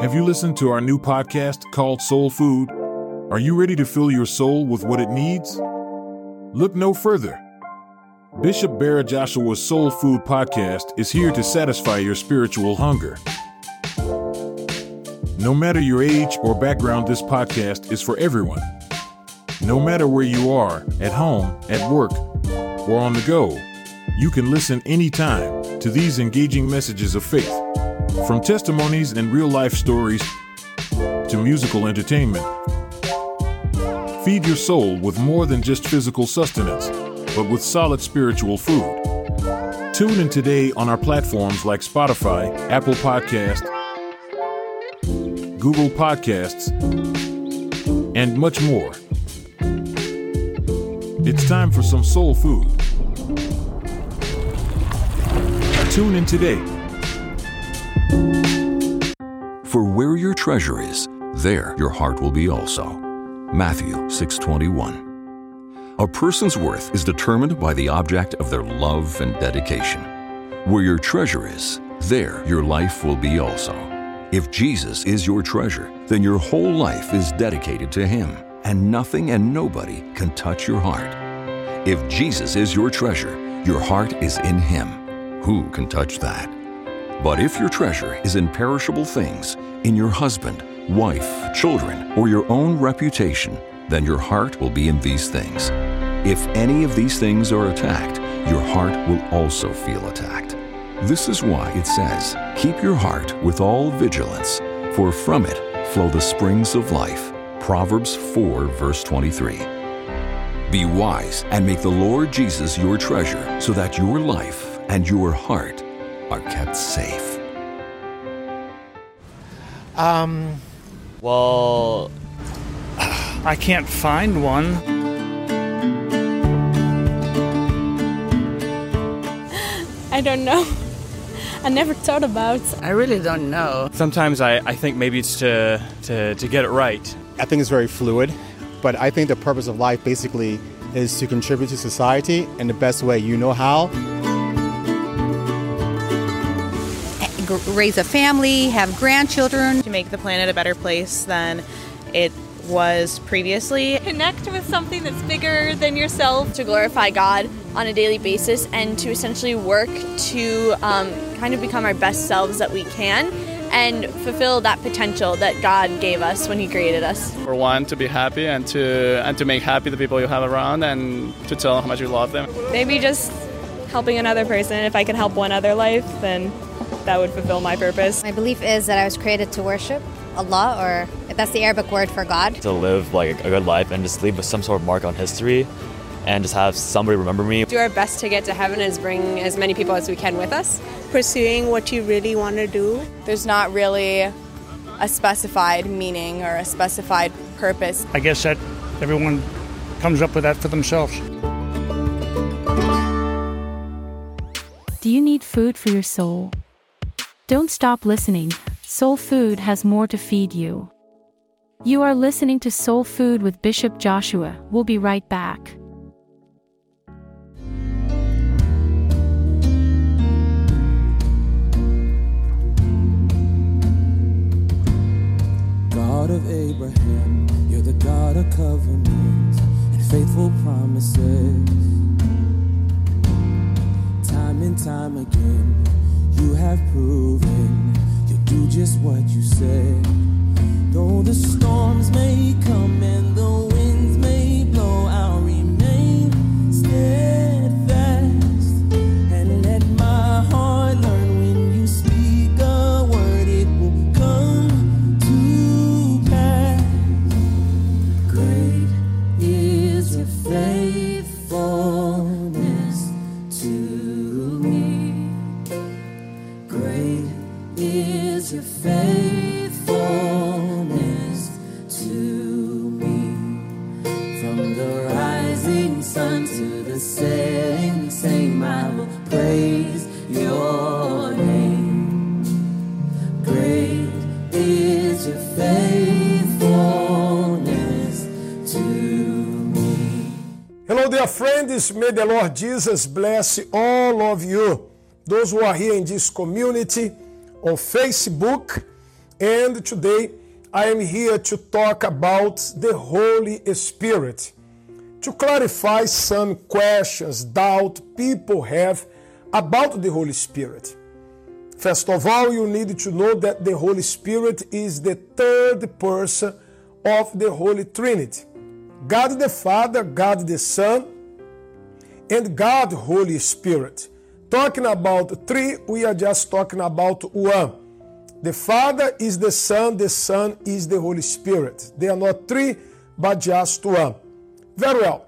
Have you listened to our new podcast called Soul Food? Are you ready to fill your soul with what it needs? Look no further. Bishop Barra Joshua's Soul Food podcast is here to satisfy your spiritual hunger. No matter your age or background, this podcast is for everyone. No matter where you are, at home, at work, or on the go, you can listen anytime to these engaging messages of faith. From testimonies and real life stories to musical entertainment. Feed your soul with more than just physical sustenance, but with solid spiritual food. Tune in today on our platforms like Spotify, Apple Podcast, Google Podcasts, and much more. It's time for some soul food. Tune in today. For where your treasure is, there your heart will be also. Matthew 6:21. A person's worth is determined by the object of their love and dedication. Where your treasure is, there your life will be also. If Jesus is your treasure, then your whole life is dedicated to him, and nothing and nobody can touch your heart. If Jesus is your treasure, your heart is in him. Who can touch that? But if your treasure is in perishable things, in your husband, wife, children, or your own reputation, then your heart will be in these things. If any of these things are attacked, your heart will also feel attacked. This is why it says, Keep your heart with all vigilance, for from it flow the springs of life. Proverbs 4, verse 23. Be wise and make the Lord Jesus your treasure so that your life and your heart are kept safe. Um, Well, I can't find one. I don't know. I never thought about. I really don't know. sometimes I, I think maybe it's to, to, to get it right. I think it's very fluid, but I think the purpose of life basically is to contribute to society in the best way you know how. Raise a family, have grandchildren. to make the planet a better place than it was previously. Connect with something that's bigger than yourself. to glorify God on a daily basis and to essentially work to um, kind of become our best selves that we can and fulfill that potential that God gave us when He created us. For one, to be happy and to and to make happy the people you have around and to tell them how much you love them. Maybe just helping another person. If I could help one other life, then that would fulfill my purpose. My belief is that I was created to worship Allah, or if that's the Arabic word for God. to live like a good life and just leave with some sort of mark on history and just have somebody remember me. Do our best to get to heaven and bring as many people as we can with us. Pursuing what you really want to do. There's not really a specified meaning or a specified purpose. I guess that everyone comes up with that for themselves. Do you need food for your soul? Don't stop listening. Soul Food has more to feed you. You are listening to Soul Food with Bishop Joshua. We'll be right back. Just what dear friends. May the Lord Jesus bless all of you. Those who are here in this community on Facebook and today I am here to talk about the Holy Spirit. To clarify some questions, doubt people have about the Holy Spirit. First of all, you need to know that the Holy Spirit is the third person of the Holy Trinity God the Father, God the Son, and God Holy Spirit. Talking about three, we are just talking about one. The Father is the Son, the Son is the Holy Spirit. They are not three, but just one. Very well.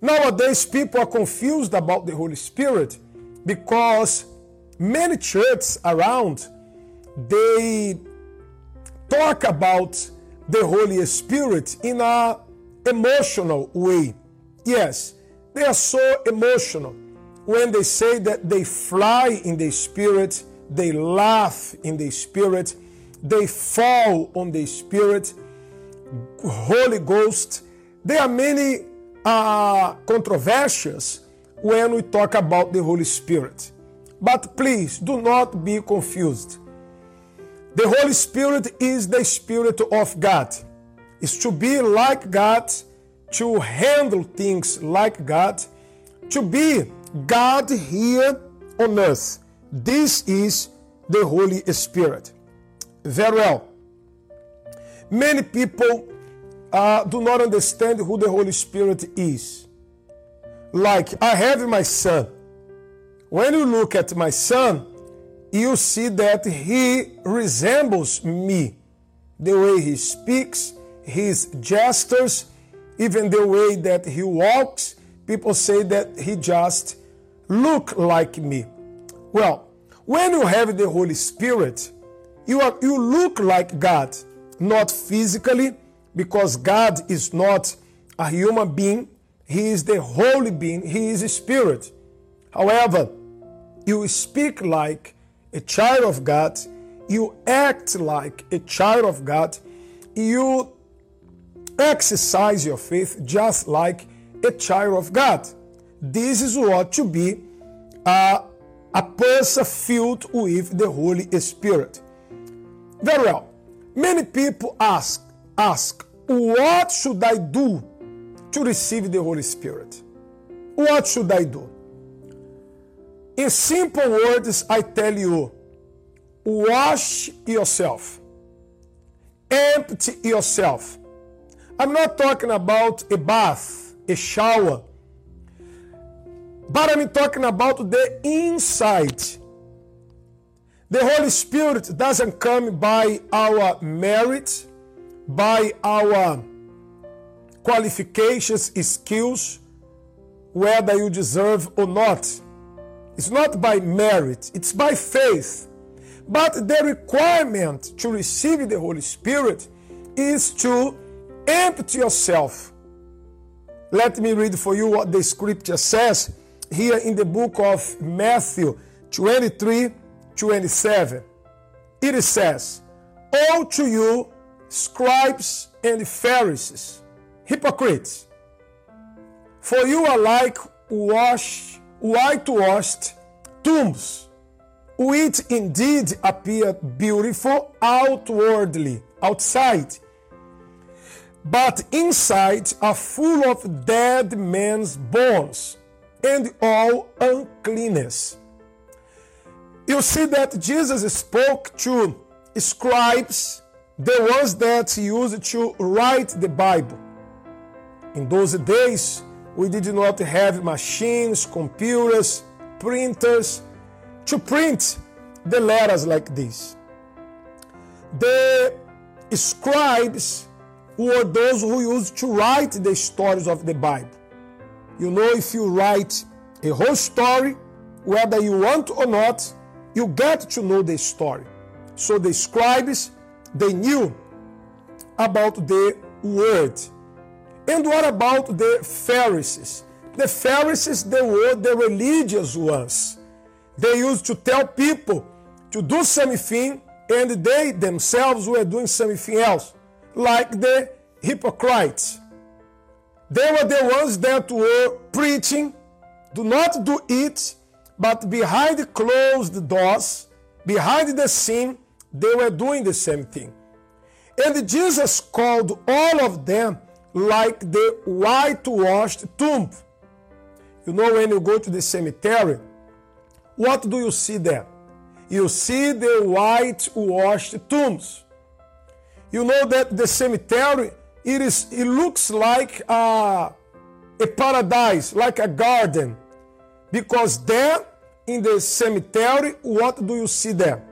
Nowadays, people are confused about the Holy Spirit because many churches around they talk about the Holy Spirit in a emotional way. Yes, they are so emotional when they say that they fly in the Spirit, they laugh in the Spirit, they fall on the Spirit, Holy Ghost. There are many uh, controversies when we talk about the Holy Spirit. But please do not be confused. The Holy Spirit is the Spirit of God. It's to be like God, to handle things like God, to be God here on earth. This is the Holy Spirit. Very well. Many people uh, do not understand who the Holy Spirit is. Like, I have my son. When you look at my son, you see that he resembles me. The way he speaks, his gestures, even the way that he walks, people say that he just look like me. Well, when you have the Holy Spirit, you, are, you look like God, not physically, because God is not a human being. He is the holy being. He is a spirit. However, you speak like a child of God. You act like a child of God. You exercise your faith just like a child of God. This is what to be a, a person filled with the Holy Spirit. Very well. Many people ask, ask, what should I do to receive the Holy Spirit? What should I do? In simple words, I tell you, wash yourself, empty yourself. I'm not talking about a bath, a shower, but I'm talking about the inside. The Holy Spirit doesn't come by our merit, by our qualifications, skills, whether you deserve or not. It's not by merit, it's by faith. But the requirement to receive the Holy Spirit is to empty yourself. Let me read for you what the scripture says here in the book of Matthew 23 27. It says, Woe to you, scribes and Pharisees, hypocrites! For you are like wash, whitewashed tombs, which indeed appear beautiful outwardly, outside, but inside are full of dead men's bones and all uncleanness. You see that Jesus spoke to scribes, the ones that used to write the Bible. In those days, we did not have machines, computers, printers to print the letters like this. The scribes were those who used to write the stories of the Bible. You know, if you write a whole story, whether you want or not, you get to know the story. So the scribes, they knew about the word. And what about the Pharisees? The Pharisees, they were the religious ones. They used to tell people to do something, and they themselves were doing something else, like the hypocrites. They were the ones that were preaching, do not do it, but behind closed doors, behind the scene, they were doing the same thing. And Jesus called all of them like the whitewashed tomb. You know, when you go to the cemetery, what do you see there? You see the whitewashed tombs. You know that the cemetery, it is it looks like a, a paradise, like a garden. Because there in the cemetery, what do you see there?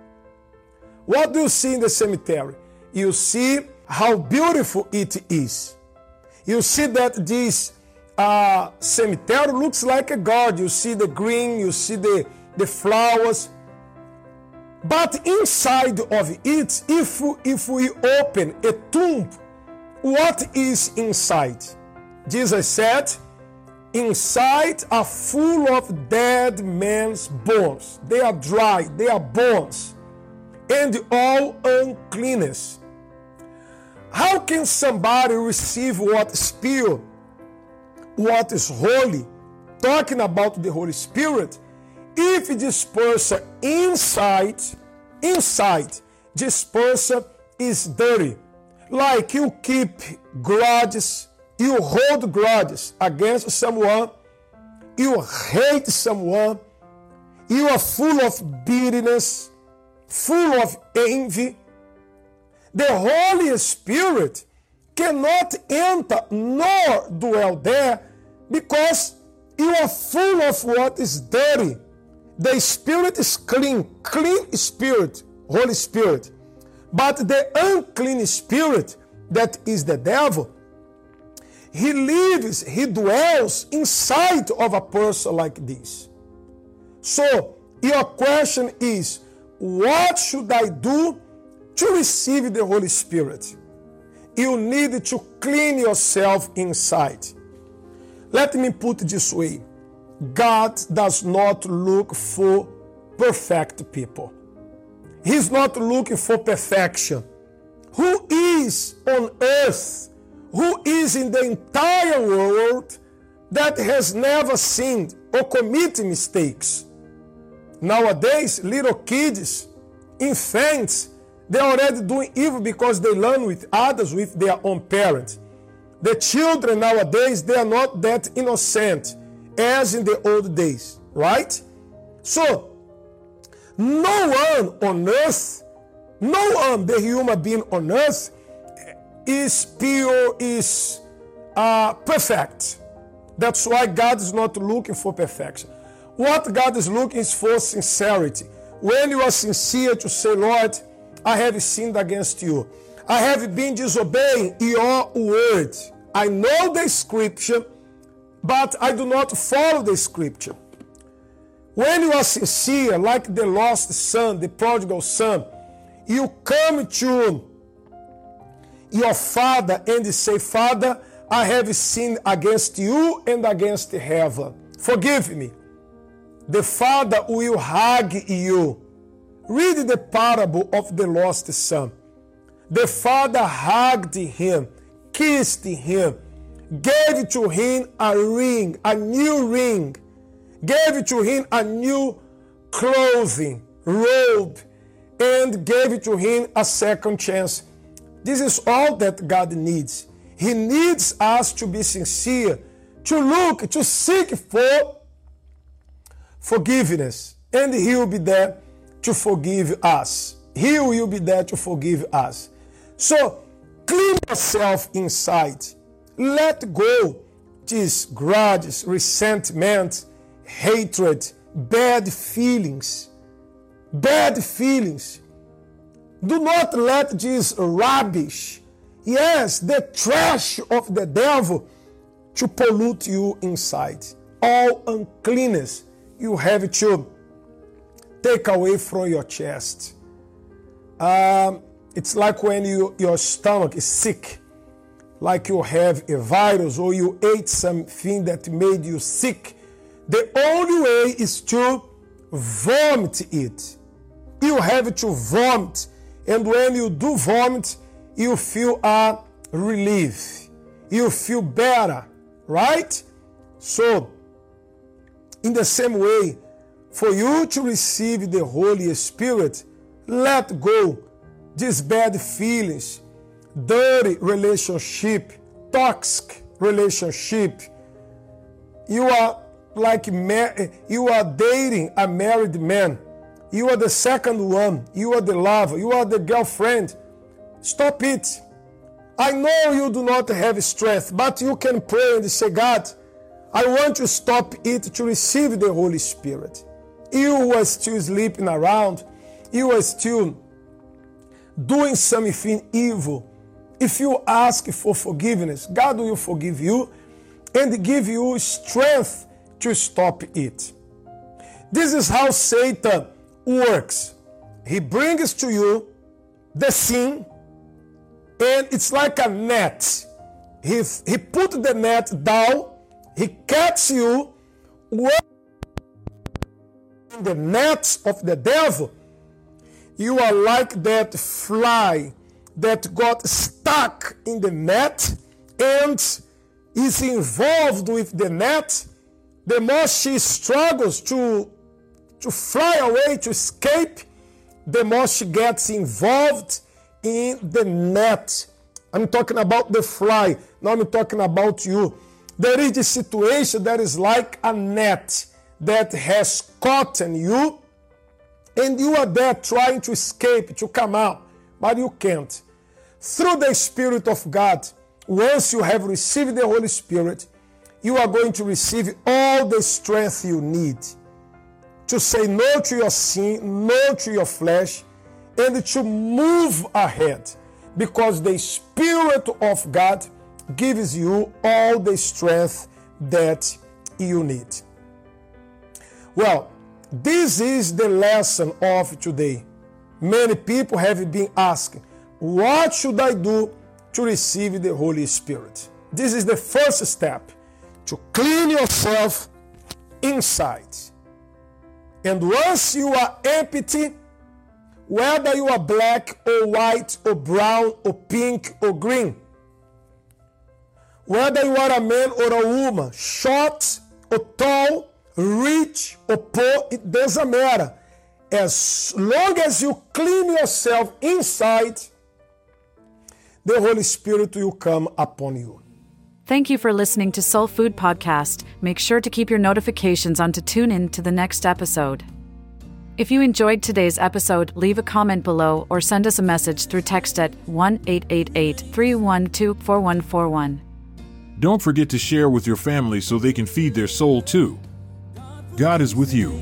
What do you see in the cemetery? You see how beautiful it is. You see that this uh, cemetery looks like a garden. You see the green, you see the, the flowers. But inside of it, if, if we open a tomb, what is inside? Jesus said, Inside are full of dead men's bones. They are dry, they are bones, and all uncleanness. How can somebody receive what is pure, what is holy, talking about the Holy Spirit, if this person inside, inside, this person is dirty? Like you keep grudges, you hold grudges against someone, you hate someone, you are full of bitterness, full of envy. The Holy Spirit cannot enter nor dwell there because you are full of what is dirty. The Spirit is clean, clean Spirit, Holy Spirit. But the unclean Spirit, that is the devil, he lives, he dwells inside of a person like this. So, your question is what should I do to receive the Holy Spirit? You need to clean yourself inside. Let me put this way God does not look for perfect people, He's not looking for perfection. Who is on earth? who is in the entire world that has never sinned or committed mistakes. Nowadays, little kids, infants, they're already doing evil because they learn with others, with their own parents. The children nowadays, they are not that innocent as in the old days, right? So, no one on earth, no one, the human being on earth, is pure, is uh, perfect. That's why God is not looking for perfection. What God is looking is for sincerity. When you are sincere to say, Lord, I have sinned against you. I have been disobeying your word. I know the scripture, but I do not follow the scripture. When you are sincere, like the lost son, the prodigal son, you come to your father and say, Father, I have sinned against you and against heaven. Forgive me. The father will hug you. Read the parable of the lost son. The father hugged him, kissed him, gave to him a ring, a new ring, gave to him a new clothing, robe, and gave to him a second chance this is all that God needs. He needs us to be sincere, to look, to seek for forgiveness, and He will be there to forgive us. He will be there to forgive us. So, clean yourself inside. Let go these grudges, resentment, hatred, bad feelings. Bad feelings. Do not let this rubbish, yes, the trash of the devil, to pollute you inside. All uncleanness you have to take away from your chest. Um, it's like when you, your stomach is sick, like you have a virus or you ate something that made you sick. The only way is to vomit it. You have to vomit and when you do vomit, you feel a relief. You feel better, right? So, in the same way, for you to receive the Holy Spirit, let go these bad feelings. Dirty relationship, toxic relationship. You are like you are dating a married man. You are the second one. You are the lover. You are the girlfriend. Stop it. I know you do not have strength, but you can pray and say, God, I want to stop it to receive the Holy Spirit. You were still sleeping around. You were still doing something evil. If you ask for forgiveness, God will forgive you and give you strength to stop it. This is how Satan works. He brings to you the sin, and it's like a net. He, he put the net down, he catches you in the net of the devil. You are like that fly that got stuck in the net and is involved with the net. The more she struggles to, to fly away, to escape, the more she gets involved in the net. I'm talking about the fly. Now I'm talking about you. There is a situation that is like a net that has caught you, and you are there trying to escape, to come out, but you can't. Through the Spirit of God, once you have received the Holy Spirit, you are going to receive all the strength you need to say no to your sin, no to your flesh, and to move ahead because the Spirit of God gives you all the strength that you need. Well, this is the lesson of today. Many people have been asking, What should I do to receive the Holy Spirit? This is the first step to clean yourself inside. And once you are empty, whether you are black or white or brown or pink or green, whether you are a man or a woman, short or tall, rich or poor, it doesn't matter. As long as you clean yourself inside, the Holy Spirit will come upon you. Thank you for listening to Soul Food Podcast. Make sure to keep your notifications on to tune in to the next episode. If you enjoyed today's episode, leave a comment below or send us a message through text at 1 888 312 4141. Don't forget to share with your family so they can feed their soul too. God is with you.